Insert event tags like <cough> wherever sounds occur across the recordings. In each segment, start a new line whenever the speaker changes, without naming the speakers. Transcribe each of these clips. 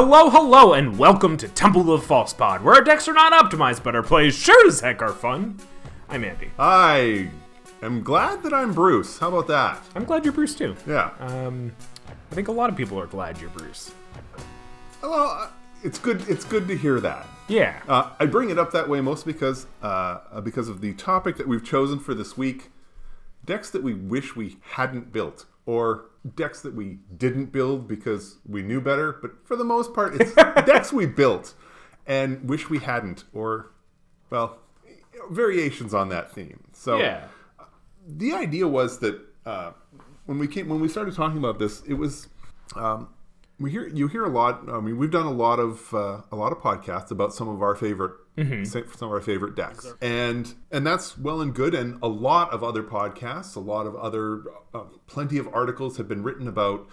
Hello, hello, and welcome to Temple of False Pod, where our decks are not optimized, but our plays sure as heck are fun. I'm Andy.
I am glad that I'm Bruce. How about that?
I'm glad you're Bruce too.
Yeah.
Um, I think a lot of people are glad you're Bruce.
well, uh, it's good. It's good to hear that.
Yeah.
Uh, I bring it up that way mostly because uh, uh, because of the topic that we've chosen for this week: decks that we wish we hadn't built, or decks that we didn't build because we knew better. But for the most part, it's <laughs> decks we built and wish we hadn't, or well, variations on that theme. So
yeah.
the idea was that uh, when we came when we started talking about this, it was um, we hear you hear a lot. I mean, we've done a lot of uh, a lot of podcasts about some of our favorite some of our favorite decks, and and that's well and good. And a lot of other podcasts, a lot of other, uh, plenty of articles have been written about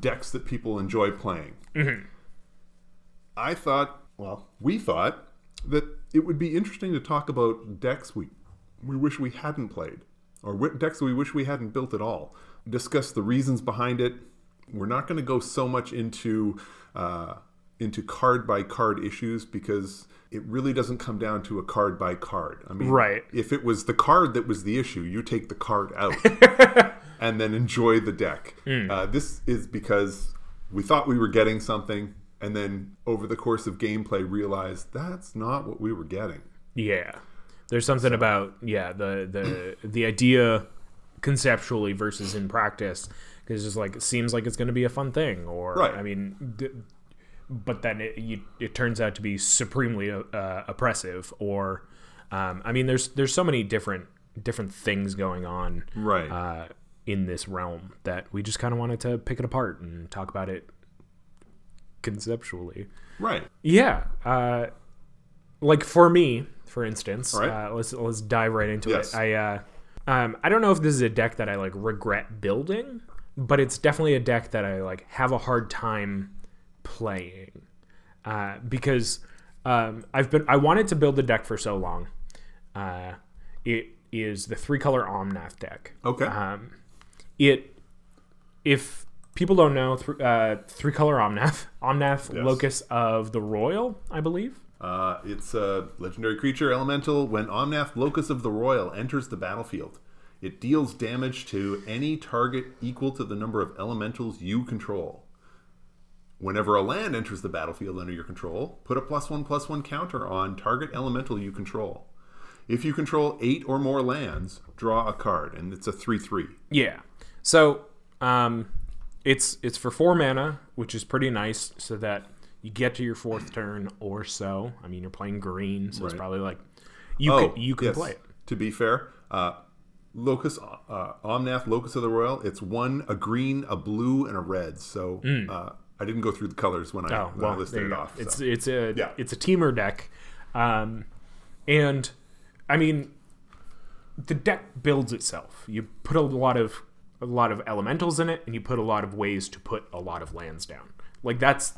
decks that people enjoy playing. I thought, well, we thought that it would be interesting to talk about decks we we wish we hadn't played, or decks we wish we hadn't built at all. Discuss the reasons behind it. We're not going to go so much into uh, into card by card issues because it really doesn't come down to a card by card. I mean,
Right.
If it was the card that was the issue, you take the card out <laughs> and then enjoy the deck. Uh, this is because we thought we were getting something, and then over the course of gameplay, realized that's not what we were getting.
Yeah. There's something about yeah the the the idea conceptually versus in practice because it's like it seems like it's going to be a fun thing or
Right.
I mean d- but then it you, it turns out to be supremely uh, oppressive or um, I mean there's there's so many different different things going on
Right.
uh, in this realm that we just kind of wanted to pick it apart and talk about it conceptually.
right.
Yeah, uh, like for me, for instance,
right.
uh, let's let's dive right into
Yes.
it. I uh, um, I don't know if this is a deck that I like regret building, but it's definitely a deck that I like have a hard time playing uh, because um, I've been I wanted to build the deck for so long. Uh, it is the three color Omnath deck.
Okay.
Um, it if people don't know, th- uh, three color Omnath, Omnath,
Yes.
locus of the Roil, I believe.
Uh, it's a legendary creature elemental. When Omnath, Locus of the Roil, enters the battlefield, it deals damage to any target equal to the number of elementals you control. Whenever a land enters the battlefield under your control, put a plus one plus one counter on target elemental you control. If you control eight or more lands, draw a card, and it's a three-three.
Yeah. So um, it's it's for four mana, which is pretty nice, so that you get to your fourth turn or so. I mean, you're playing green, so it's probably like you
Oh,
can you can
yes.
play it.
To be fair, uh, Locus, uh, Omnath, Locus of the Roil, it's one, a green, a blue, and a red. So uh, I didn't go through the colors when I,
Mm. Oh
when I listed it off.
It's
so.
it's a
Yeah.
it's a Temur deck, um, and I mean, the deck builds itself. You put a lot of a lot of elementals in it, and you put a lot of ways to put a lot of lands down. Like that's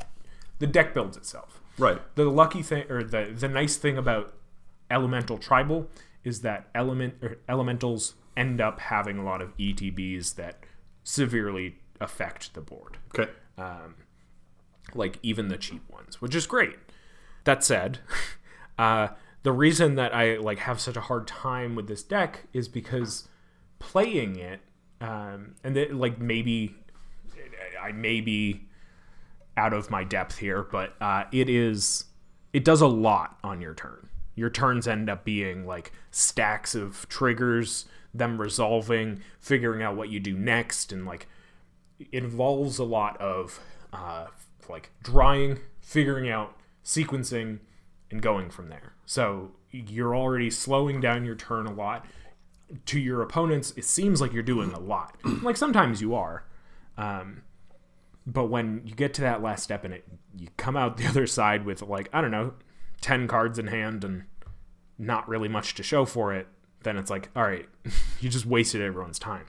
the deck builds itself.
Right.
The lucky thing, or the the nice thing about elemental tribal is that element or elementals end up having a lot of ETBs that severely affect the board
Okay.
like even the cheap ones, which is great. That said, <laughs> uh, the reason that I like have such a hard time with this deck is because playing it, um, and that like maybe I may be out of my depth here, but uh, it is it does a lot on your turn. Your turns end up being like stacks of triggers, them resolving, figuring out what you do next, and like involves a lot of uh, like drawing, figuring out, sequencing, and going from there. So you're already slowing down your turn a lot. To your opponents, it seems like you're doing a lot. <clears throat> like sometimes you are, um, but when you get to that last step and it, you come out the <laughs> other side with like I don't know, ten cards in hand and not really much to show for it, then it's like, all right, <laughs> you just wasted everyone's time.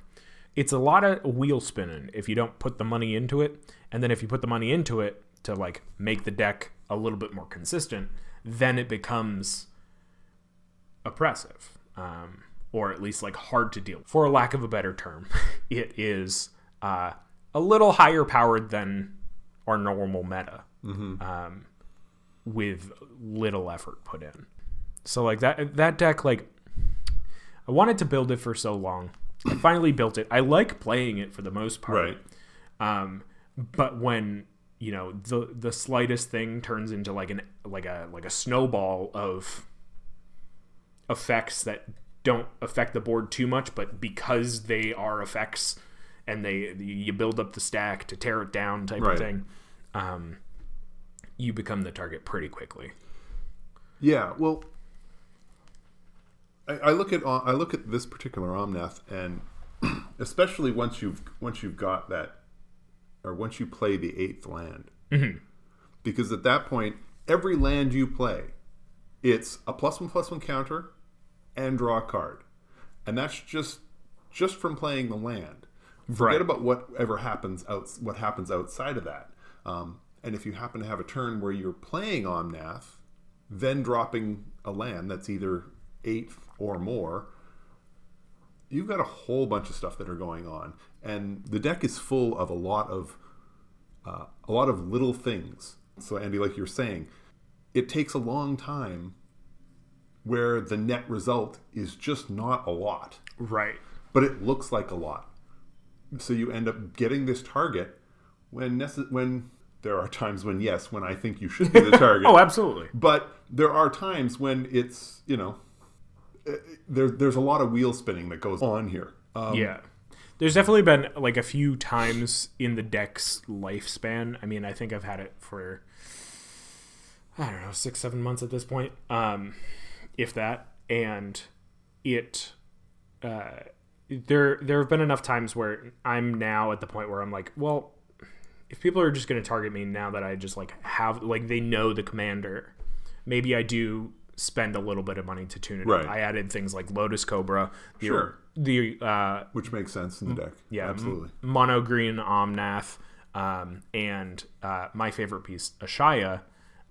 It's a lot of wheel spinning if you don't put the money into it, and then if you put the money into it to like make the deck a little bit more consistent, then it becomes oppressive, um, or at least like hard to deal. For a lack of a better term, <laughs> it is uh, a little higher powered than our normal meta um, with little effort put in. So like that that deck like I wanted to build it for so long. I finally built it. I like playing it for the most part.
Right.
Um, but when you know the the slightest thing turns into like an like a like a snowball of effects that don't affect the board too much, but because they are effects and they you build up the stack to tear it down type
Right.
of thing, um, you become the target pretty quickly.
Yeah, well, I, I look at uh, I look at this particular Omnath, and <clears throat> especially once you've once you've got that, or once you play the eighth land, because at that point, every land you play, it's a plus one plus one counter, and draw a card, and that's just just from playing the land. Forget
Right.
about whatever happens out what happens outside of that. Um, and if you happen to have a turn where you're playing Omnath, then dropping a land that's either eighth or more, you've got a whole bunch of stuff that are going on, and the deck is full of a lot of uh, a lot of little things. So Andy, like you're saying, it takes a long time where the net result is just not a lot,
Right.
but it looks like a lot. So you end up getting this target when necess- when there are times when yes, when I think you should be the <laughs> target.
Oh, absolutely.
But there are times when it's you know uh, there, there's a lot of wheel spinning that goes on here. Um,
yeah. There's definitely been like a few times in the deck's lifespan. I mean, I think I've had it for I don't know, six, seven months at this point, um, if that. And it, uh, there, there have been enough times where I'm now at the point where I'm like, well, if people are just going to target me now that I just like have like they know the commander, maybe I do spend a little bit of money to tune it.
Right.
up. I added things like Lotus Cobra, the
Sure.
the uh,
which makes sense in the deck.
yeah,
absolutely.
m- mono green Omnath, um, and uh, my favorite piece, Ashaya,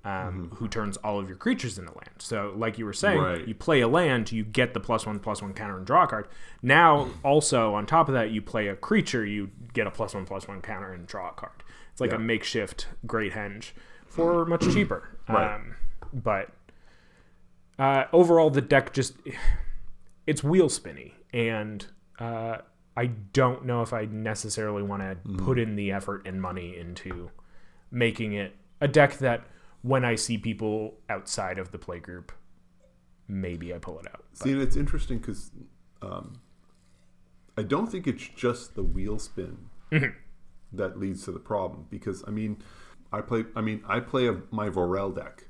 um, who turns all of your creatures into land. So, like you were saying,
Right.
you play a land, you get the plus one plus one counter and draw a card. Now, also on top of that, you play a creature, you get a plus one plus one counter and draw a card. It's like
Yeah.
a makeshift Great Henge for much cheaper. <clears throat>
Right.
Um, but uh, overall, the deck just <sighs> it's wheel spinny, and uh, I don't know if I necessarily want to put in the effort and money into making it a deck that when I see people outside of the play group, maybe I pull it out.
See, and it's interesting because um, I don't think it's just the wheel spin that leads to the problem. Because I mean, I play. I mean, I play a, my Vorel deck,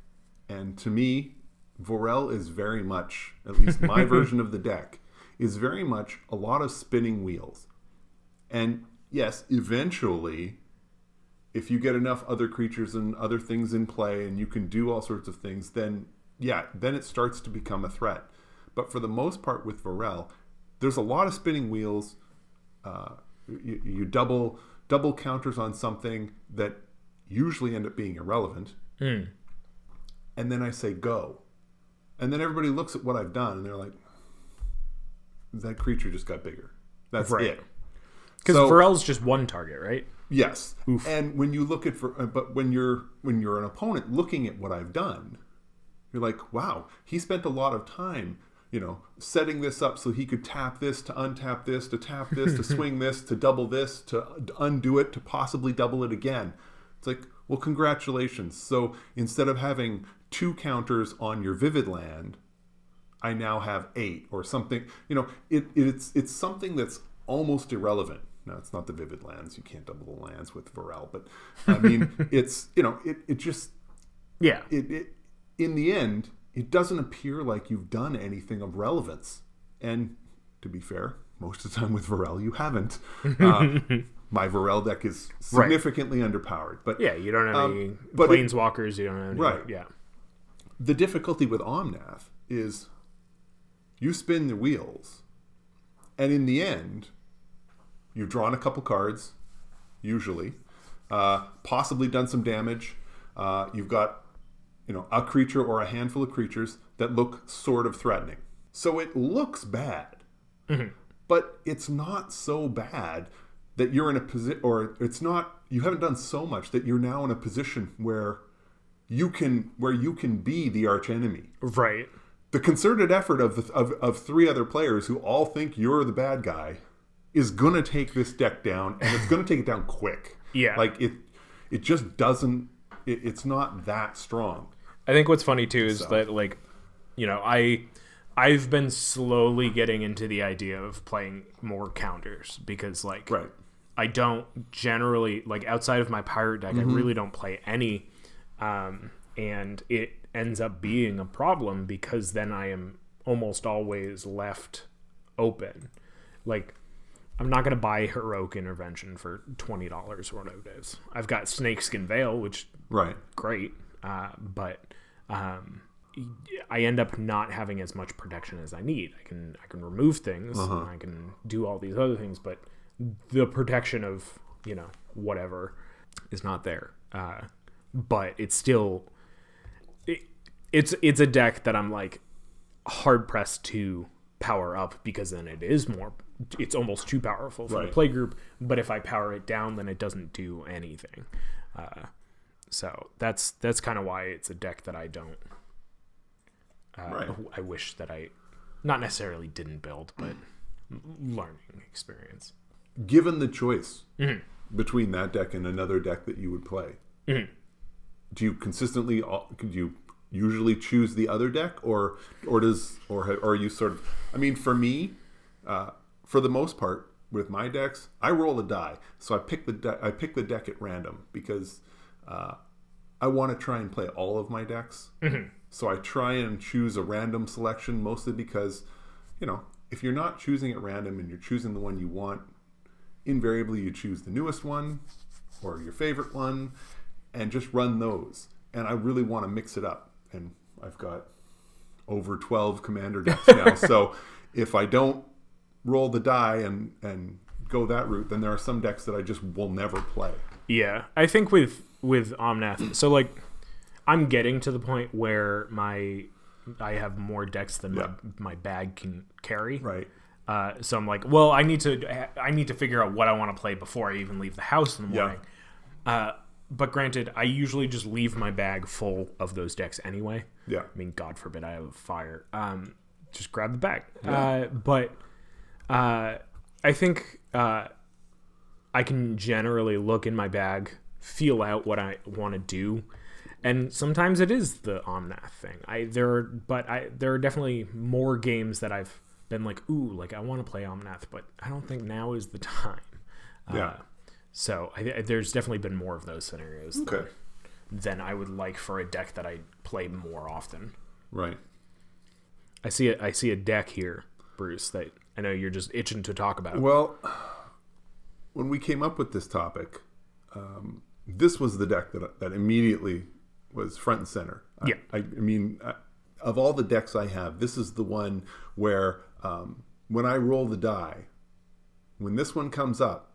and to me, Vorel is very much, at least my <laughs> version of the deck, is very much a lot of spinning wheels. And yes, eventually, if you get enough other creatures and other things in play and you can do all sorts of things, then yeah, then it starts to become a threat. But for the most part with Vorel, there's a lot of spinning wheels. Uh, you, you double double counters on something that usually end up being irrelevant, hmm. and then I say go, and then everybody looks at what I've done and they're like, that creature just got bigger. That's
Right.
it.
Because
So-
Vorel's just one target, right?
Yes. And when you look at for but when you're when you're an opponent looking at what I've done, you're like, "Wow, he spent a lot of time, you know, setting this up so he could tap this to untap this to tap this to <laughs> swing this to double this to undo it to possibly double it again." It's like, "Well, congratulations. So, instead of having two counters on your vivid land, I now have eight or something. You know, it, it's it's something that's almost irrelevant. Now it's not the vivid lands; you can't double the lands with Vorel, but I mean, <laughs> it's you know, it it just
Yeah.
it, it in the end, it doesn't appear like you've done anything of relevance. And to be fair, most of the time with Vorel, you haven't. Uh, <laughs> my Vorel deck is significantly underpowered, but
Yeah, you don't have
Um,
any
but it-
planeswalkers. you don't have any,
Right.
Yeah.
the difficulty with Omnath is you spin the wheels, and in the end, you've drawn a couple cards, usually, uh, possibly done some damage. Uh, you've got, you know, a creature or a handful of creatures that look sort of threatening. So it looks bad, mm-hmm. but it's not so bad that you're in a position, or it's not you haven't done so much that you're now in a position where you can where you can be the arch enemy.
Right.
The concerted effort of the, of of three other players who all think you're the bad guy is gonna take this deck down, and it's gonna take it down quick. <laughs>
Yeah.
like it it just doesn't. It, it's not that strong.
I think what's funny too is that like, you know, I I've been slowly getting into the idea of playing more counters because like
Right.
I don't generally like outside of my pirate deck
Mm-hmm.
I really don't play any um and it ends up being a problem because then I am almost always left open. Like I'm not gonna buy heroic intervention for twenty dollars or whatever it is. I've got Snakeskin Veil, which
Right.
great, uh, but um, I end up not having as much protection as I need. I can I can remove things, and I can do all these other things, but the protection of you know whatever is not there. Uh, but it's still it, it's it's a deck that I'm like hard pressed to power up because then it is more it's almost too powerful for
Right.
the play group but if i power it down then it doesn't do anything uh, so that's that's kind of why it's a deck that i don't uh,
Right.
i wish that i not necessarily didn't build but learning experience
Given the choice
Mm-hmm.
between that deck and another deck that you would play,
Mm-hmm.
do you consistently? Could you usually choose the other deck, or or does or or are you sort of? I mean, for me, uh, for the most part, with my decks, I roll a die, so I pick the de- I pick the deck at random because uh, I want to try and play all of my decks. Mm-hmm. So I try and choose a random selection, mostly because, you know, if you're not choosing at random and you're choosing the one you want, invariably you choose the newest one or your favorite one and just run those. And I really want to mix it up. And I've got over 12 commander decks now. <laughs> so if I don't roll the die and, and go that route, then there are some decks that I just will never play.
Yeah, I think with with Omnath, so like I'm getting to the point where my I have more decks than
Yeah.
my, my bag can carry.
Right.
Uh, so I'm like, well, I need to I need to figure out what I want to play before I even leave the house in the
Yeah.
morning. Uh, but granted, I usually just leave my bag full of those decks anyway.
Yeah.
I mean, God forbid I have a fire. Um, just grab the bag. Uh, but uh, I think uh, I can generally look in my bag, feel out what I want to do, and sometimes it is the Omnath thing. I there, are, but I there are definitely more games that I've been like, ooh, like I want to play Omnath, but I don't think now is the <laughs> time.
Yeah.
Uh, so I, there's definitely been more of those scenarios
Okay.
than I would like for a deck that I play more often.
Right.
I see a, I see a deck here, Bruce, that I know you're just itching to talk about.
Well, when we came up with this topic, um, this was the deck that that immediately was front and center.
Yeah.
I, I mean, uh, of all the decks I have, this is the one where um, when I roll the die, when this one comes up,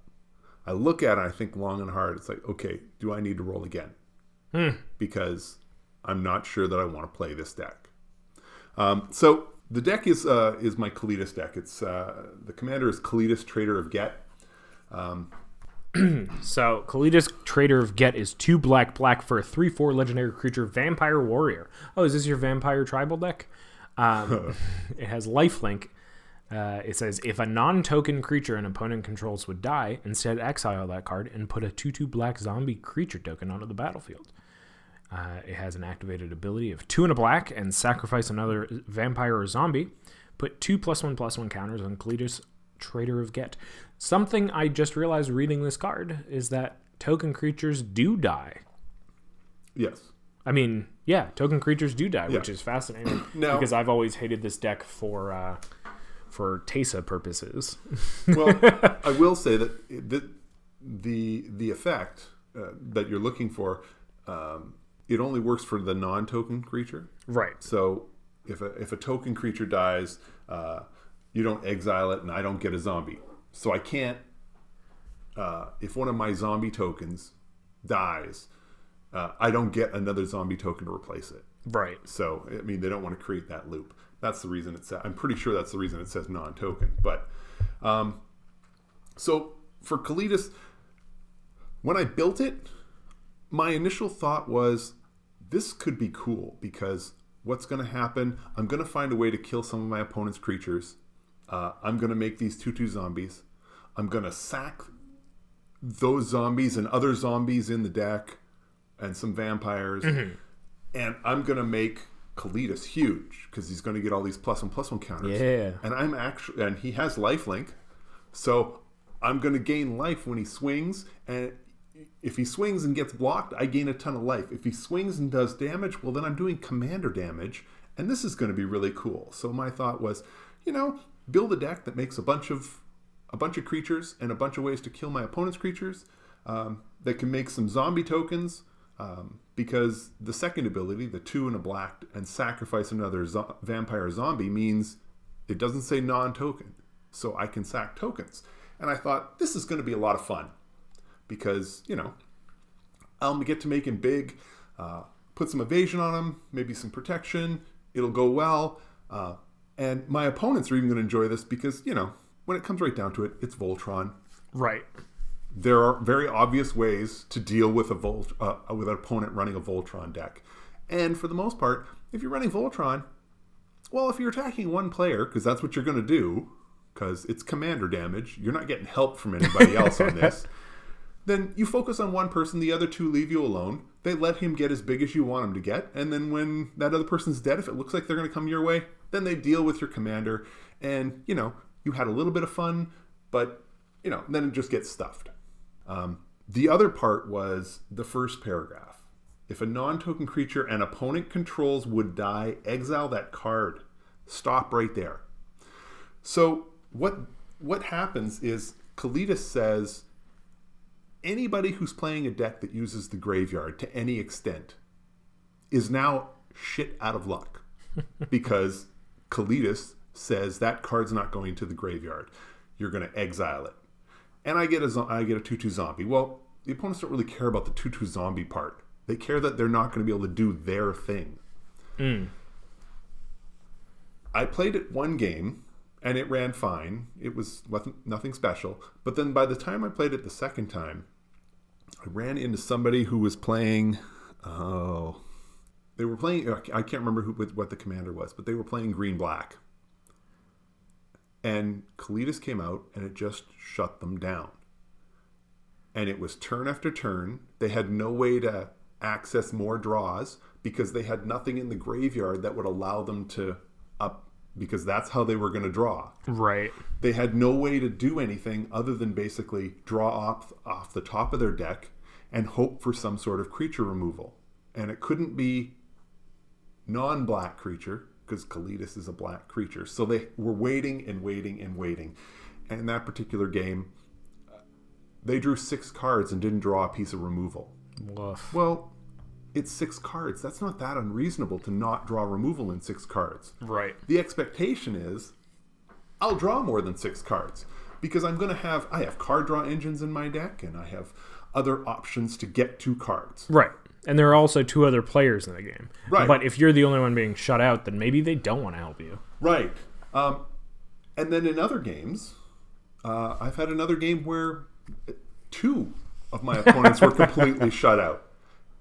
I look at it, I think long and hard. It's like, okay, do I need to roll again? Because I'm not sure that I want to play this deck. Um, so the deck is uh, is my Kalitas deck. It's uh, the commander is Kalitas, Traitor of Ghet. <clears throat>
So, Kalitas Traitor of Ghet is two black black for a 3 4 legendary creature, Vampire Warrior. Oh, is this your Vampire Tribal deck? Um, <laughs> it has lifelink. Uh, it says if a non token creature an opponent controls would die, instead exile that card and put a 2 2 black zombie creature token onto the battlefield. Uh, it has an activated ability of two and a black and sacrifice another vampire or zombie. Put two plus one plus one counters on Kalitas, Traitor of Ghet. Something I just realized reading this card is that token creatures do die.
Yes.
I mean, yeah, token creatures do die, which is fascinating <clears throat>
Now-
because I've always hated this deck for uh, for Tesa purposes. <laughs>
Well, I will say that the the, the effect uh, that you're looking for, um, it only works for the non-token creature.
right.
So if a if a token creature dies, uh, you don't exile it, and I don't get a zombie. So I can't. Uh, if one of my zombie tokens dies, uh, I don't get another zombie token to replace it.
Right.
So I mean, they don't want to create that loop. That's the reason it says. I'm pretty sure that's the reason it says non-token. But um, so for Kalitas, when I built it, my initial thought was this could be cool because what's going to happen? I'm going to find a way to kill some of my opponent's creatures. Uh, I'm going to make these 2 2 zombies. I'm going to sack those zombies and other zombies in the deck and some vampires. And I'm going to make Kalitas huge because he's going to get all these plus one plus one counters.
Yeah.
And I'm actually, and he has lifelink. So I'm going to gain life when he swings. And if he swings and gets blocked, I gain a ton of life. If he swings and does damage, well, then I'm doing commander damage. And this is going to be really cool. So my thought was, you know, build a deck that makes a bunch of a bunch of creatures and a bunch of ways to kill my opponent's creatures. Um, that can make some zombie tokens um, because the second ability, the two and a black, and sacrifice another zo- vampire zombie means it doesn't say non-token, so I can sack tokens. And I thought this is going to be a lot of fun because you know I'll get to make him big, uh, put some evasion on him, maybe some protection. It'll go well, uh, and my opponents are even going to enjoy this because you know when it comes right down to it, it's Voltron
Right.
there are very obvious ways to deal with a Volt uh, with an opponent running a Voltron deck, and for the most part, if you're running Voltron, well, if you're attacking one player, because that's what you're going to do, because it's commander damage, you're not getting help from anybody else on this. <laughs> Then you focus on one person, the other two leave you alone. They let him get as big as you want him to get, and then when that other person's dead, if it looks like they're going to come your way, then they deal with your commander, and you know you had a little bit of fun, but you know then it just gets stuffed. Um, the other part was the first paragraph. If a non token creature an opponent controls would die, exile that card. Stop right there. So what what happens is Kalitas says anybody who's playing a deck that uses the graveyard to any extent is now shit out of luck <laughs> because Kalitas says that card's not going to the graveyard. You're going to exile it and I get a I get a two two zombie. Well, the opponents don't really care about the two two zombie part. They care that they're not going to be able to do their thing. Mm. I played it one game and it ran fine. It was nothing special. But then by the time I played it the second time, I ran into somebody who was playing. Oh, they were playing. Uh, I can't remember who what the commander was, but they were playing green black. And Kalitas came out and it just shut them down. And it was turn after turn. They had no way to access more draws because they had nothing in the graveyard that would allow them to up because that's how they were going to draw.
Right.
They had no way to do anything other than basically draw off off the top of their deck and hope for some sort of creature removal. And it couldn't be non-black creature because Kalitas is a black creature. So they were waiting and waiting and waiting. And in that particular game, they drew six cards and didn't draw a piece of removal.
Woof.
Well, it's six cards. That's not that unreasonable to not draw removal in six cards.
Right.
The expectation is I'll draw more than six cards because I'm going to have I have card draw engines in my deck and I have other options to get two cards.
Right. And there are also two other players in the game.
Right.
But if you're the only one being shut out, then maybe they don't want to help you.
Right. Um, and then in other games, uh, I've had another game where two of my opponents were <laughs> completely shut out.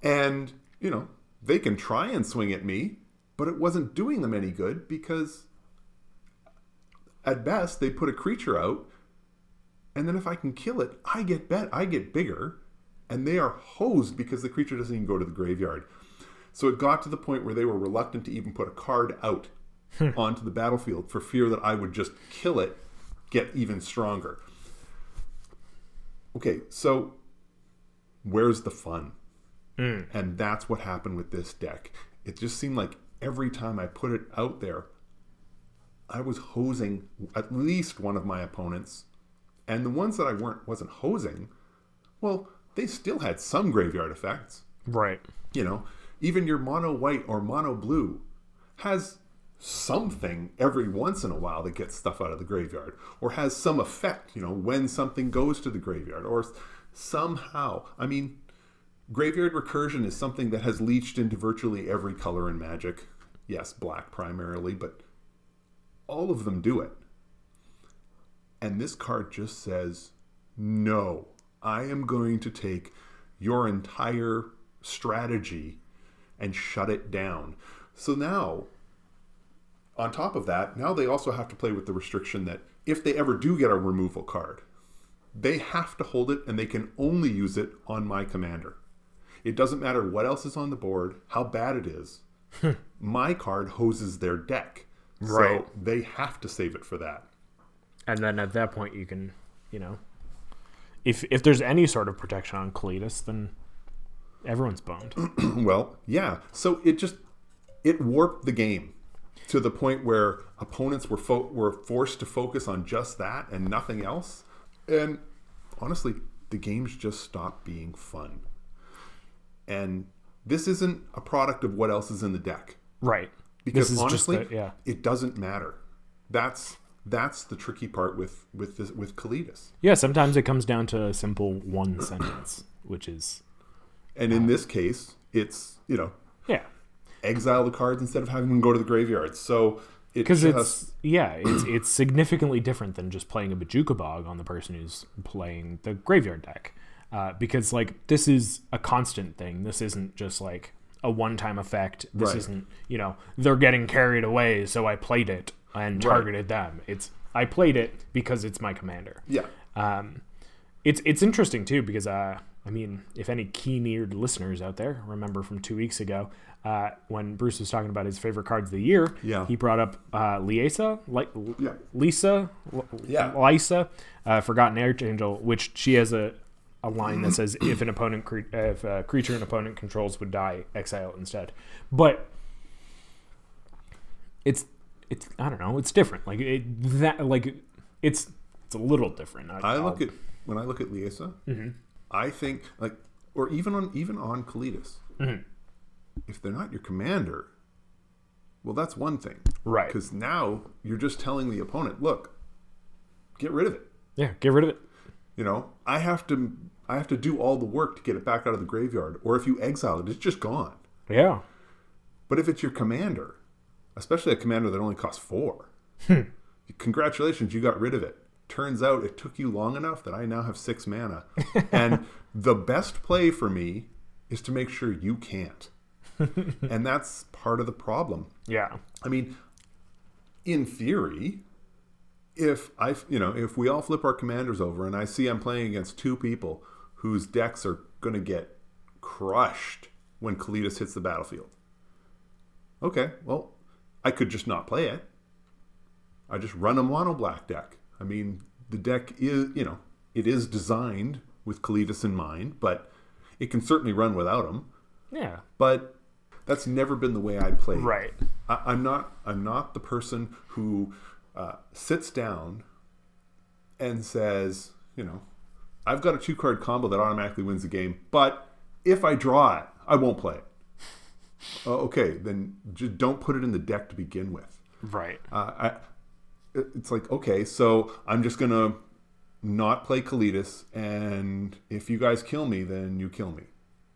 And, you know, they can try and swing at me, but it wasn't doing them any good because at best they put a creature out and then if I can kill it, I get bet I get bigger and they are hosed because the creature doesn't even go to the graveyard. So it got to the point where they were reluctant to even put a card out hmm. onto the battlefield for fear that I would just kill it, get even stronger. Okay, so where's the fun? Hmm. And that's what happened with this deck. It just seemed like every time I put it out there, I was hosing at least one of my opponents. And the ones that I weren't wasn't hosing, well, they still had some graveyard effects
Right.
you know, even your mono white or mono blue has something every once in a while that gets stuff out of the graveyard or has some effect, you know, when something goes to the graveyard or somehow. I mean, graveyard recursion is something that has leached into virtually every color in Magic. Yes, black primarily, but all of them do it. And this card just says no, I am going to take your entire strategy and shut it down. So now, on top of that, now they also have to play with the restriction that if they ever do get a removal card, they have to hold it and they can only use it on my commander. It doesn't matter what else is on the board, how bad it is. Hmm. my card hoses their deck.
Right.
So they have to save it for that.
And then at that point, you can, you know, if if there's any sort of protection on Kalitas, then everyone's boned. <clears throat>
well, yeah. So it just it warped the game to the point where opponents were fo- were forced to focus on just that and nothing else. And honestly, the games just stopped being fun. And this isn't a product of what else is in the deck
right.
because honestly,
the, yeah.
it doesn't matter. That's that's the tricky part with with this, with Kalitas.
Yeah, sometimes it comes down to a simple one sentence, which is
And in this case, it's you know
yeah,
exile the cards instead of having them go to the graveyard. So
because
just
it's yeah, it's it's significantly different than just playing a Bojuka Bog on the person who's playing the graveyard deck. Uh, because like this is a constant thing. This isn't just like a one-time effect. This
Right.
isn't you know they're getting carried away, so I played it and
Right.
targeted them. It's I played it because it's my commander.
yeah.
Um, it's it's interesting too because uh, I mean, if any keen-eared listeners out there remember from two weeks ago uh, when Bruce was talking about his favorite cards of the year,
Yeah.
he brought up uh, Liesa, like
Yeah.
Lisa, L-
Yeah.
Lysa, uh, Forgotten Archangel, which she has a a line that says if an opponent cre- if a creature an opponent controls would die, exile it instead. But it's it's I don't know, it's different. Like it, that like it's it's a little different.
I look at when I look at Liesa,
Mm-hmm.
I think like or even on even on Kalitas,
Mm-hmm.
if they're not your commander, well that's one thing.
right.
Because now you're just telling the opponent, look, get rid of it.
Yeah, get rid of it.
You know, I have to I have to do all the work to get it back out of the graveyard. Or if you exile it, it's just gone.
Yeah.
But if it's your commander, especially a commander that only costs four,
Hmm.
congratulations, you got rid of it. Turns out it took you long enough that I now have six mana. <laughs> and the best play for me is to make sure you can't. <laughs> and that's part of the problem.
Yeah.
I mean, in theory, if I, you know, if we all flip our commanders over and I see I'm playing against two people whose decks are going to get crushed when Kalitas hits the battlefield. Okay, well, I could just not play it. I just run a mono black deck. I mean, the deck is, you know, it is designed with Kalitas in mind, but it can certainly run without him.
Yeah.
But that's never been the way I play.
Right.
I, I'm not. I'm not the person who uh, sits down and says, you know, I've got a two card combo that automatically wins the game, but if I draw it, I won't play it. Uh, okay, then just don't put it in the deck to begin with.
Right.
Uh, I, it's like okay, so I'm just gonna not play Kalitas, and if you guys kill me, then you kill me.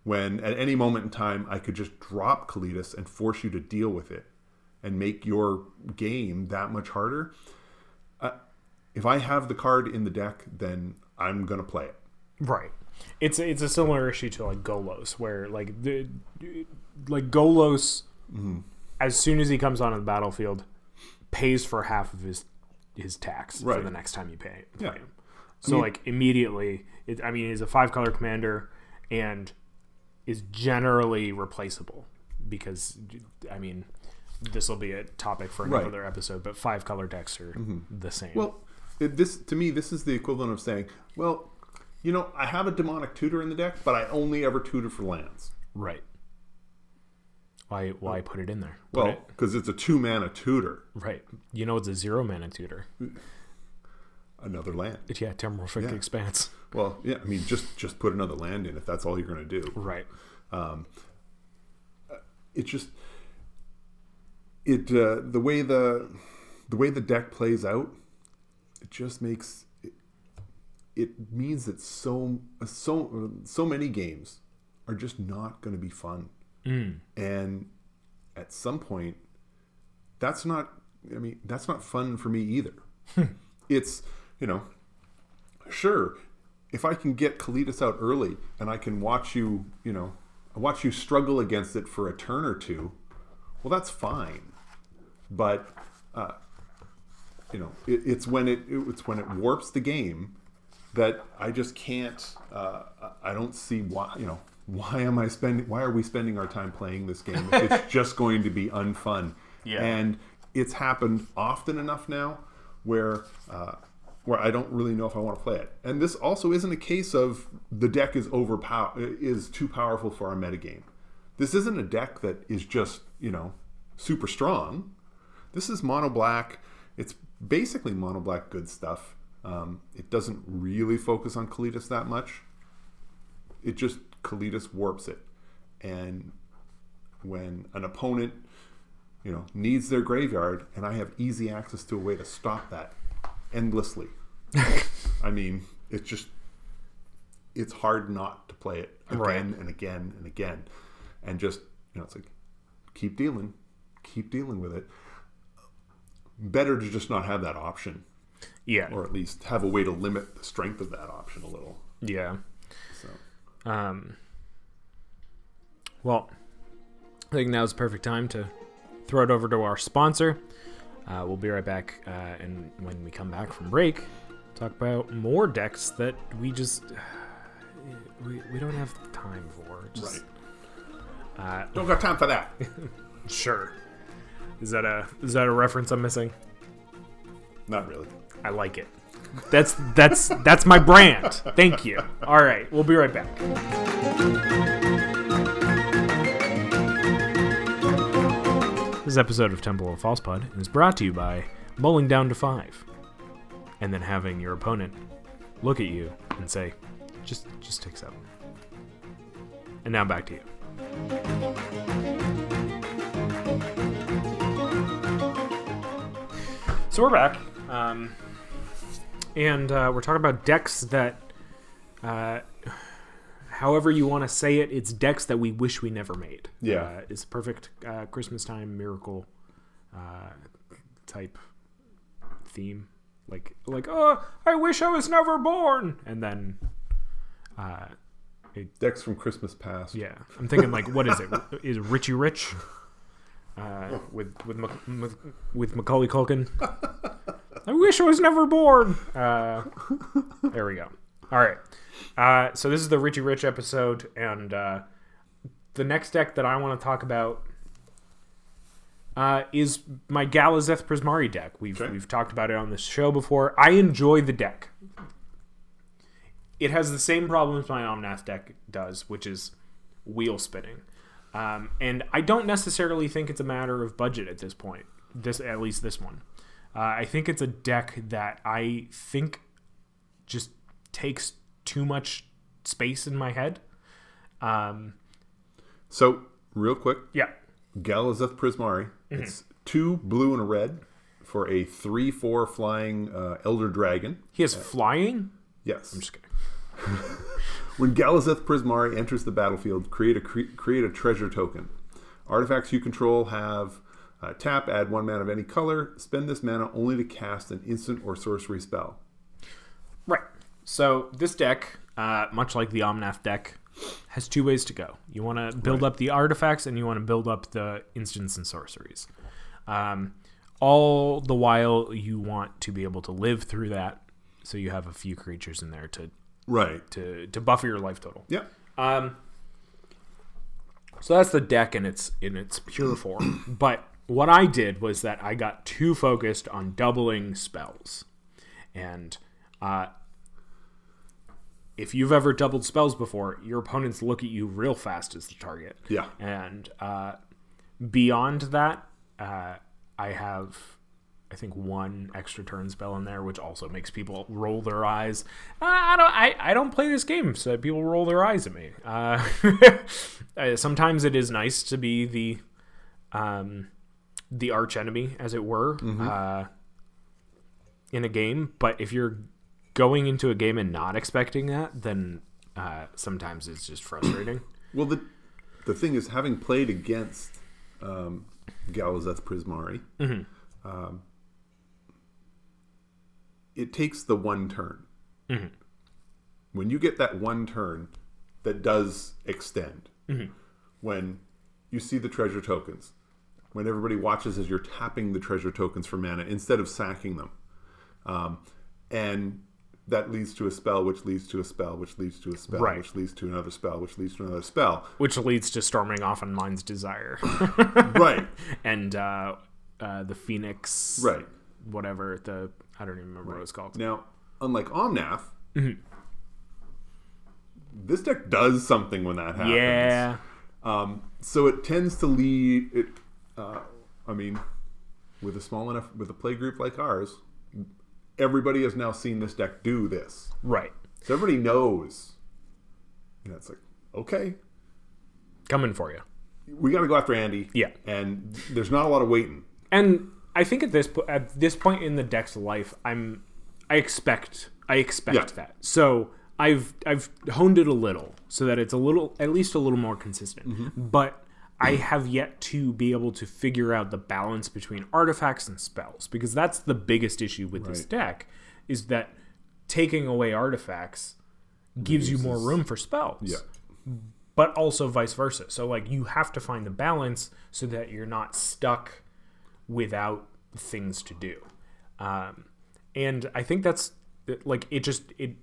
When at any moment in time, I could just drop Kalitas and force you to deal with it, and make your game that much harder. Uh, if I have the card in the deck, then I'm gonna play it.
Right. It's it's a similar issue to like Golos, where like the like Golos, mm-hmm. as soon as he comes onto the battlefield, pays for half of his his tax for the next time you pay, play
Yeah.
him. So like immediately, it, I mean, he's a five color commander and is generally replaceable because I mean, this will be a topic for
Right.
another episode. But five color decks are mm-hmm. the same.
Well, it, this to me, this is the equivalent of saying, well, you know, I have a demonic tutor in the deck, but I only ever tutor for lands.
right. Why why put it in there? Put
Well,
it-
because it's a two mana tutor,
Right. You know it's a zero mana tutor.
another land.
Yeah, Terramorphic
Yeah.
Expanse.
Well, yeah, I mean, just just put another land in if that's all you're going to do.
Right.
Um, It just it uh, the way the the way the deck plays out, it just makes it, it means that so so so many games are just not going to be fun, and at some point, that's not. I mean, that's not fun for me either. <laughs> it's you know, sure if I can get Kalitas out early and I can watch you, you know, watch you struggle against it for a turn or two, well, that's fine. But uh, you know, it, it's when it it's when it warps the game that I just can't. Uh, I don't see why. You know, why am I spending? Why are we spending our time playing this game? <laughs> It's just going to be unfun.
Yeah.
And it's happened often enough now where. Uh, where I don't really know if I want to play it. And this also isn't a case of the deck is overpower is too powerful for our metagame. This isn't a deck that is just, you know, super strong. This is mono black. It's basically mono black good stuff. Um, it doesn't really focus on Kalitas that much. It just Kalitas warps it. And when an opponent, you know, needs their graveyard and I have easy access to a way to stop that endlessly. <laughs> I mean, it's just it's hard not to play it again
Right.
and again and again, and just you know, it's like keep dealing, keep dealing with it. Better to just not have that option,
Yeah.
or at least have a way to limit the strength of that option a little.
yeah.
So
Um, well, I think now's the perfect time to throw it over to our sponsor. Uh, we'll be right back, uh, and when we come back from break, talk about more decks that we just we, we don't have time for. Just,
right,
Uh,
don't got time for that. <laughs>
sure. Is that a is that a reference I'm missing?
not really.
I like it. That's that's that's my brand. Thank you. All right, we'll be right back. This episode of Temple of False Pod is brought to you by bowling down to five, and then having your opponent look at you and say, "Just just take seven. And now back to you. So we're back. Um, and uh, we're talking about decks that, uh, however you want to say it, it's decks that we wish we never made.
Yeah.
uh, it's a perfect uh, Christmas time miracle uh, type theme. Like, like, oh, I wish I was never born, and then, uh,
Decks from Christmas past.
yeah, I'm thinking like, what is it? <laughs> Is Richie Rich? Uh, with with with with Macaulay Culkin. <laughs> I wish I was never born. Uh, there we go. All right. Uh, so this is the Richie Rich episode, and uh, the next deck that I want to talk about uh, is my Galazeth Prismari deck. We've
Okay.
we've talked about it on this show before. I enjoy the deck. It has the same problems my Omnath deck does, which is wheel spinning. Um, and I don't necessarily think it's a matter of budget at this point. This at least this one. Uh, I think it's a deck that I think just takes too much space in my head. Um,
So real quick,
yeah,
Galazeth Prismari.
Mm-hmm.
It's two blue and a red for a three-four flying uh, Elder Dragon.
he has flying.
Yes.
I'm just kidding. <laughs>
When Galazeth Prismari enters the battlefield, create a cre- create a treasure token. Artifacts you control have uh, tap, add one mana of any color. Spend this mana only to cast an instant or sorcery spell.
Right. So this deck, uh, much like the Omnath deck, has two ways to go. You want to build up the artifacts, and you want to build up the instants and sorceries. Um, all the while, you want to be able to live through that, so you have a few creatures in there to
Right.
to to buffer your life total.
Yeah.
Um, so that's the deck in its in its pure form. <clears throat> But what I did was that I got too focused on doubling spells, and uh, if you've ever doubled spells before, your opponents look at you real fast as the target.
Yeah.
And uh, beyond that, uh, I have, I think, one extra turn spell in there, which also makes people roll their eyes. Uh, I don't, I, I don't play this game so people roll their eyes at me. Uh, <laughs> uh, sometimes it is nice to be the, um, the arch enemy, as it were, uh, in a game. But if you're going into a game and not expecting that, then uh, sometimes it's just frustrating. <coughs>
Well, the the thing is, having played against um, Galazeth Prismari, um, it takes the one turn. when you get that one turn that does extend, when you see the treasure tokens, when everybody watches as you're tapping the treasure tokens for mana instead of sacking them, um, and that leads to a spell, which leads to a spell, which leads to a spell,
Right.
which leads to another spell, which leads to another spell.
which leads to storming off on Mind's Desire
right, <laughs>
and uh, uh, the Phoenix,
right.
Whatever the I don't even remember what it's called.
Now, unlike Omnath,
Mm-hmm.
this deck does something when that happens.
Yeah,
Um, so it tends to lead it. Uh, I mean, with a small enough with a play group like ours, everybody has now seen this deck do this.
right.
So everybody knows. Know, it's like okay,
Coming for you.
we got to go after Andy.
Yeah.
and there's not a lot of waiting.
And I think at this po- at this point in the deck's life, I'm I expect I expect
Yeah.
that. So I've I've honed it a little so that it's a little at least a little more consistent.
Mm-hmm.
But I have yet to be able to figure out the balance between artifacts and spells because that's the biggest issue with this deck is that taking away artifacts gives you more room for spells
Yeah,
but also vice versa. So like you have to find the balance so that you're not stuck without things to do. Um, and I think that's like it just it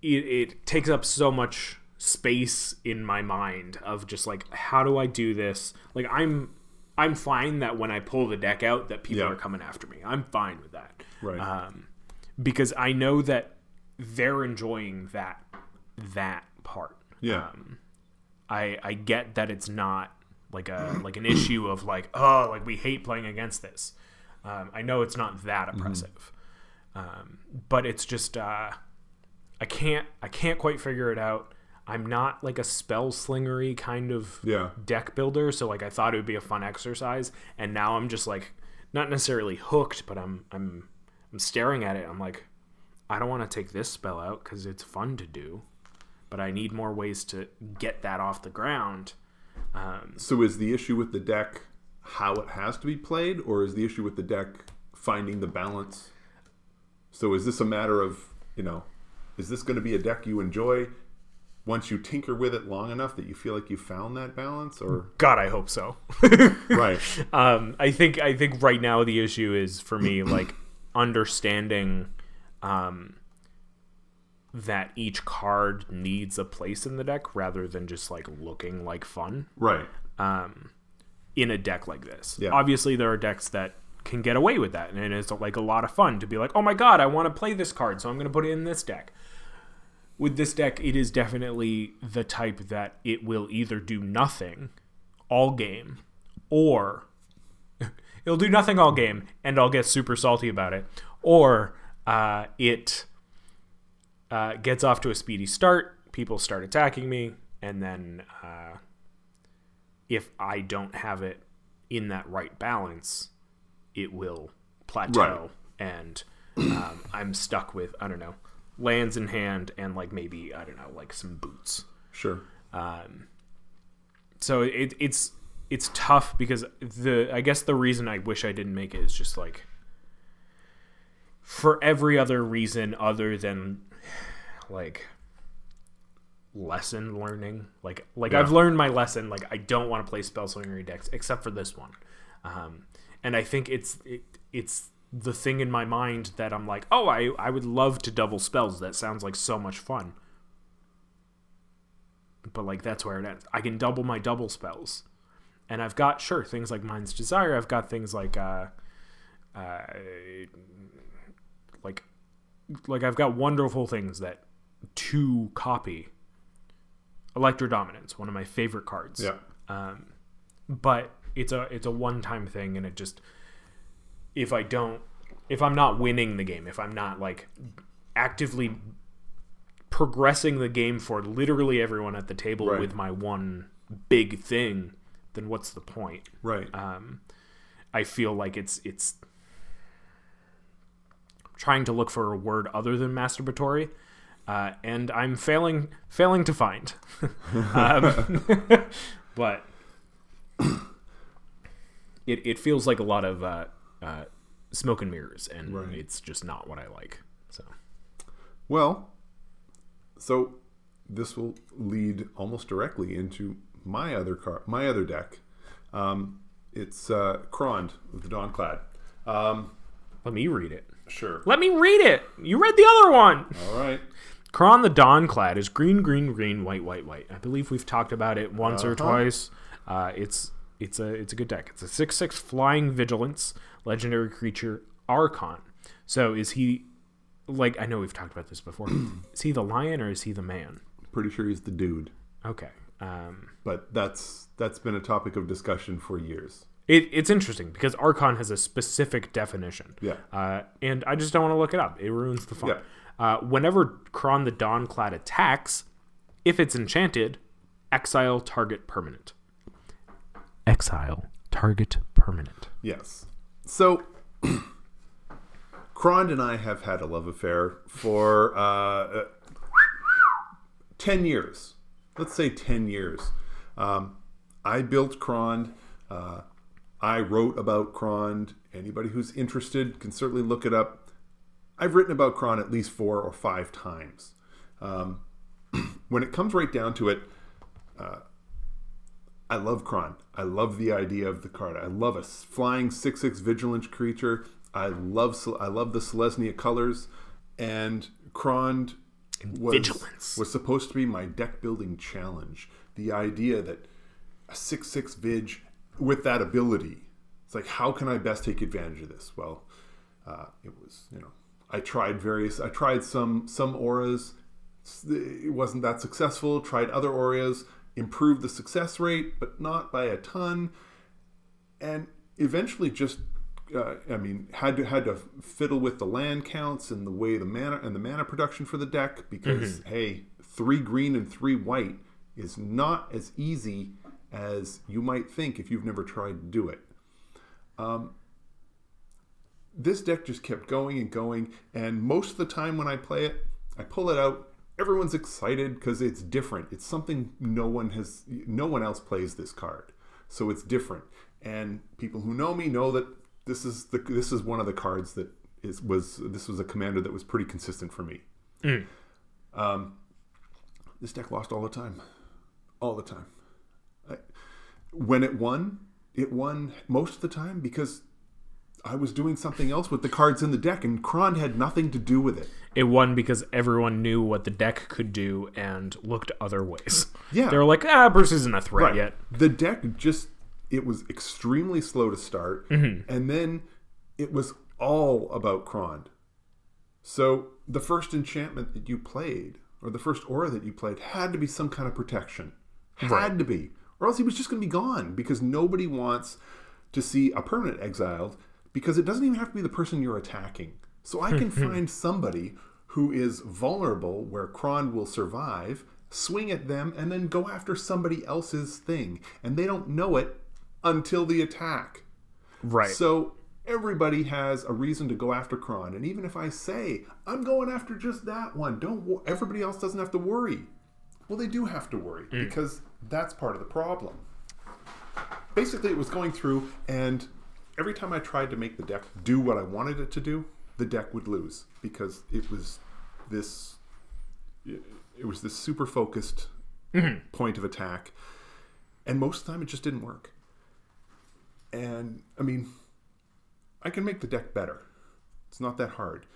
it, it takes up so much space in my mind of just like how do I do this? Like I'm I'm fine that when I pull the deck out that people
Yeah.
are coming after me. I'm fine with that
right.
um, because I know that they're enjoying that that part.
yeah,
Um, I I get that it's not like a like an issue of like oh like we hate playing against this. Um, I know it's not that oppressive, um, but it's just uh, I can't I can't quite figure it out. I'm not like a spell slingery kind of
yeah.
deck builder, so like I thought it would be a fun exercise, and now I'm just like not necessarily hooked, but I'm I'm I'm staring at it. I'm like, I don't want to take this spell out because it's fun to do, but I need more ways to get that off the ground. Um,
So is the issue with the deck how it has to be played, or is the issue with the deck finding the balance? So is this a matter of you know, is this going to be a deck you enjoy once you tinker with it long enough that you feel like you found that balance, or
God, I hope so. <laughs>
right? <laughs>
um, I think I think right now the issue is for me like <clears throat> understanding um, that each card needs a place in the deck rather than just like looking like fun.
Right.
um, in a deck like this.
Yeah.
Obviously, there are decks that can get away with that, and it's like a lot of fun to be like, "Oh my god, I want to play this card, so I'm going to put it in this deck." With this deck, it is definitely the type that it will either do nothing all game, or <laughs> it'll do nothing all game, and I'll get super salty about it, or uh, it uh, gets off to a speedy start. People start attacking me, and then uh, if I don't have it in that right balance, it will plateau, and um, I'm stuck with I don't know lands in hand and like maybe I don't know like some boots.
Sure.
Um, so it, it's it's tough because the I guess the reason I wish I didn't make it is just like for every other reason other than like lesson learning like like
Yeah.
I've learned my lesson like I don't want to play spell slingery decks except for this one um, and I think it's it, it's the thing in my mind that I'm like oh I I would love to double spells that sounds like so much fun but like that's where it ends. I can double my double spells, and I've got sure things like Mind's Desire. I've got things like uh, uh, like like I've got wonderful things that to copy. Electrodominance, one of my favorite cards.
Yeah.
Um, but it's a it's a one time thing, and it just if I don't if I'm not winning the game, if I'm not like actively progressing the game for literally everyone at the table
Right.
with my one big thing, then what's the point?
Right.
Um, I feel like it's it's trying to look for a word other than masturbatory, uh, and I'm failing failing to find. <laughs> um, <laughs> but it it feels like a lot of uh, uh, smoke and mirrors, and
Right.
it's just not what I like. So
Well, so this will lead almost directly into my other car, my other deck. Um, it's uh, Krond with the Dawn-Clad. Um,
Let me read it.
Sure.
Let me read it. You read the other one.
All right.
Krond the Dawn-Clad is green, green, green, white, white, white. I believe we've talked about it once or
Uh-huh.
twice. Uh, it's it's a it's a good deck. It's a six six flying vigilance legendary creature Archon. So is he like I know we've talked about this before. <clears throat> is he the lion or is he the man?
Pretty sure he's the dude,
Okay. Um,
but that's that's been a topic of discussion for years.
It, it's interesting because Archon has a specific definition.
Yeah.
Uh, and I just don't want to look it up. It ruins the fun.
Yeah.
Uh, whenever Krond the Dawn-Clad attacks, if it's enchanted, exile target permanent. Exile target permanent.
Yes. So, <clears throat> Krond and I have had a love affair for uh, uh, 10 years. Let's say 10 years. Um, I built Krond. Uh, I wrote about Krond. Anybody who's interested can certainly look it up. I've written about Krond at least four or five times. Um, <clears throat> when it comes right down to it, I love Kron. I love the idea of the card. I love a flying six six vigilance creature. I love I love the Selesnya colors, and Kron was,
vigilance.
was supposed to be my deck building challenge. The idea that a six six vig with that ability, it's like how can I best take advantage of this? Well, uh, it was you know I tried various I tried some some auras. It wasn't that successful. Tried other auras improved the success rate but not by a ton. And eventually just uh, I mean had to had to fiddle with the land counts and the way the mana and the mana production for the deck because hey three green and three white is not as easy as you might think if you've never tried to do it. This deck just kept going and going and most of the time when i play it i pull it out everyone's excited because it's different. It's something no one has no one else plays this card so it's different. And people who know me know that this is the this is one of the cards that is was this was a commander that was pretty consistent for me. Um, this deck lost all the time. All the time when it won it won most of the time because I was doing something else with the cards in the deck, and Kron had nothing to do with it.
It won because everyone knew what the deck could do and looked other ways. <laughs>
Yeah.
They were like, ah, Bruce isn't a threat yet.
The deck just it was extremely slow to start,
Mm-hmm.
and then it was all about Kron. So the first enchantment that you played, or the first aura that you played, had to be some kind of protection. Had
Right.
to be, or else he was just going to be gone because nobody wants to see a permanent exiled because it doesn't even have to be the person you're attacking. So I can <laughs> hmm. find somebody who is vulnerable where Kron will survive, swing at them, and then go after somebody else's thing. And they don't know it until the attack.
Right.
So everybody has a reason to go after Kron. And even if I say, I'm going after just that one, don't everybody else doesn't have to worry. Well, they do have to worry hmm. because that's part of the problem. Basically, it was going through, and every time I tried to make the deck do what I wanted it to do, the deck would lose because it was this. It was this super focused mm-hmm. point of attack, and most of the time it just didn't work. And I mean, I can make the deck better. It's not that hard.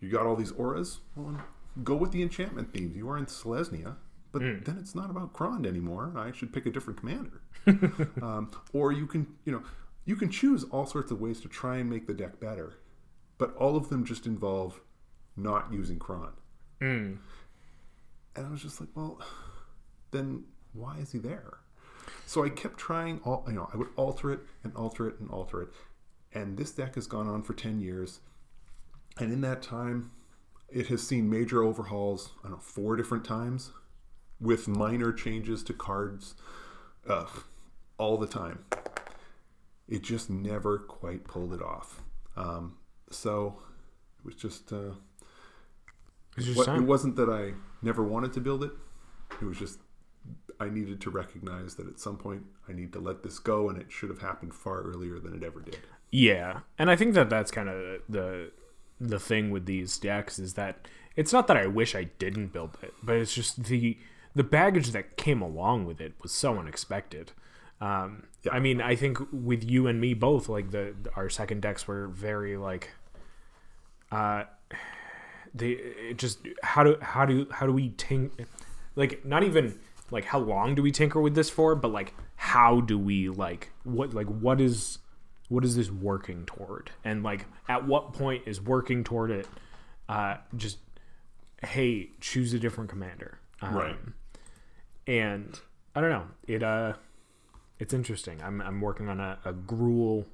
You got all these auras. Well, go with the enchantment themes. You are in Selesnya, but then it's not about Krond anymore. I should pick a different commander. <laughs> um, or you can, you know, you can choose all sorts of ways to try and make the deck better, but all of them just involve not using Kron. And I was just like, well, then why is he there? So I kept trying all you know, I would alter it and alter it and alter it. And this deck has gone on for 10 years. And in that time, it has seen major overhauls, I don't know, four different times with minor changes to cards uh, all the time. It just never quite pulled it off. Um, so it was just, uh, what, it wasn't that I never wanted to build it. It was just I needed to recognize that at some point I need to let this go, and it should have happened far earlier than it ever did.
Yeah, and I think that that's kind of the the thing with these decks is that it's not that I wish I didn't build it, but it's just the the baggage that came along with it was so unexpected. Um,
Yeah.
I mean, I think with you and me both, like the our second decks were very like, uh, they it just how do how do how do we tink like not even like how long do we tinker with this for, but like how do we like what like what is what is this working toward, and like at what point is working toward it, uh, just hey choose a different commander, um,
Right.
And I don't know. It uh, it's interesting. I'm I'm working on a, a Gruul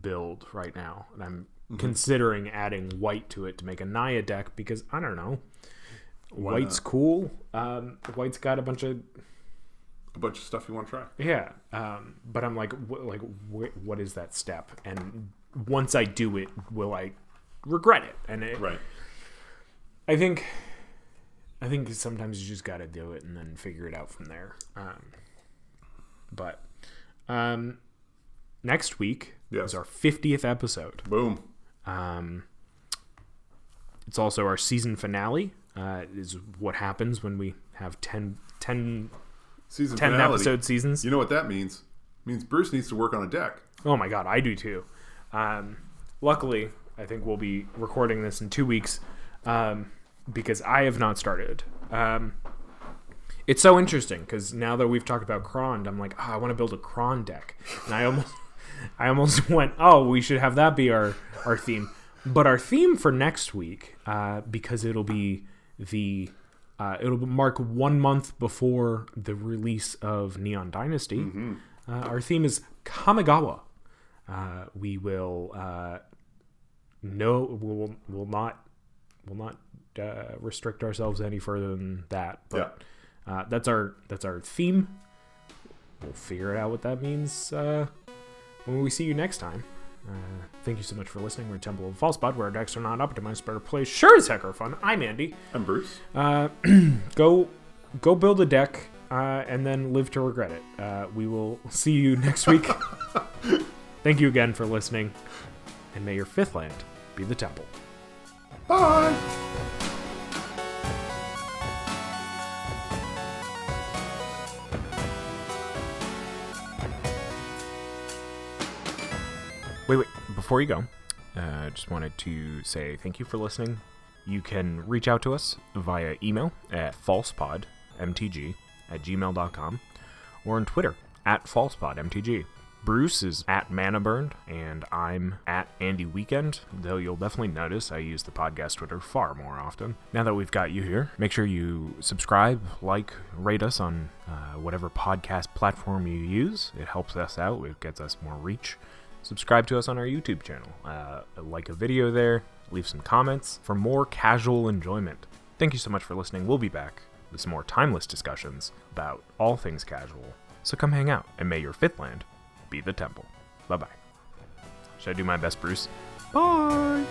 build right now, and I'm considering adding white to it to make a Naya deck because I don't know. White's cool. Um, white's got a bunch of
A bunch of stuff you want to try.
yeah, um, but I'm like, wh- like, wh- what is that step? And once I do it, will I regret it? And it,
Right.
I think, I think sometimes you just got to do it and then figure it out from there. Um, but um, next week
Yes.
is our 50th episode.
Boom.
Um, it's also our season finale. Uh, is what happens when we have 10, 10,
Season
10
finale.
episode seasons.
You know what that means? It means Bruce needs to work on a deck.
Oh my god, I do too. Um, luckily, I think we'll be recording this in two weeks um, because I have not started. Um, it's so interesting because now that we've talked about Kron, I'm like, oh, I want to build a Kron deck, and I almost, <laughs> I almost <laughs> went, oh, we should have that be our our theme. But our theme for next week, uh, because it'll be the uh, it'll mark one month before the release of Neon Dynasty. Uh, our theme is Kamigawa. Uh, we will uh, no, we will will not will not uh, restrict ourselves any further than that. But uh, that's our that's our theme. We'll figure it out what that means uh, when we see you next time. Uh, thank you so much for listening. We're Temple of False Pod, where our decks are not optimized, but our plays sure as heck are fun. I'm Andy.
I'm Bruce.
Uh, <clears throat> go go build a deck uh, and then live to regret it. Uh, we will see you next week. <laughs> Thank you again for listening, and may your fifth land be the temple.
Bye.
Wait, wait. Before you go, I uh, just wanted to say thank you for listening. You can reach out to us via email at falsepodmtg at gmail.com or on Twitter at falsepodmtg. Bruce is at Manaburned, and I'm at Andy Weekend, though you'll definitely notice I use the podcast Twitter far more often. Now that we've got you here, make sure you subscribe, like, rate us on uh, whatever podcast platform you use. It helps us out, it gets us more reach subscribe to us on our YouTube channel. Uh, like a video there, leave some comments for more casual enjoyment. Thank you so much for listening. We'll be back with some more timeless discussions about all things casual. So come hang out, and may your fifth land be the temple. Bye bye. Should I do my best, Bruce? Bye!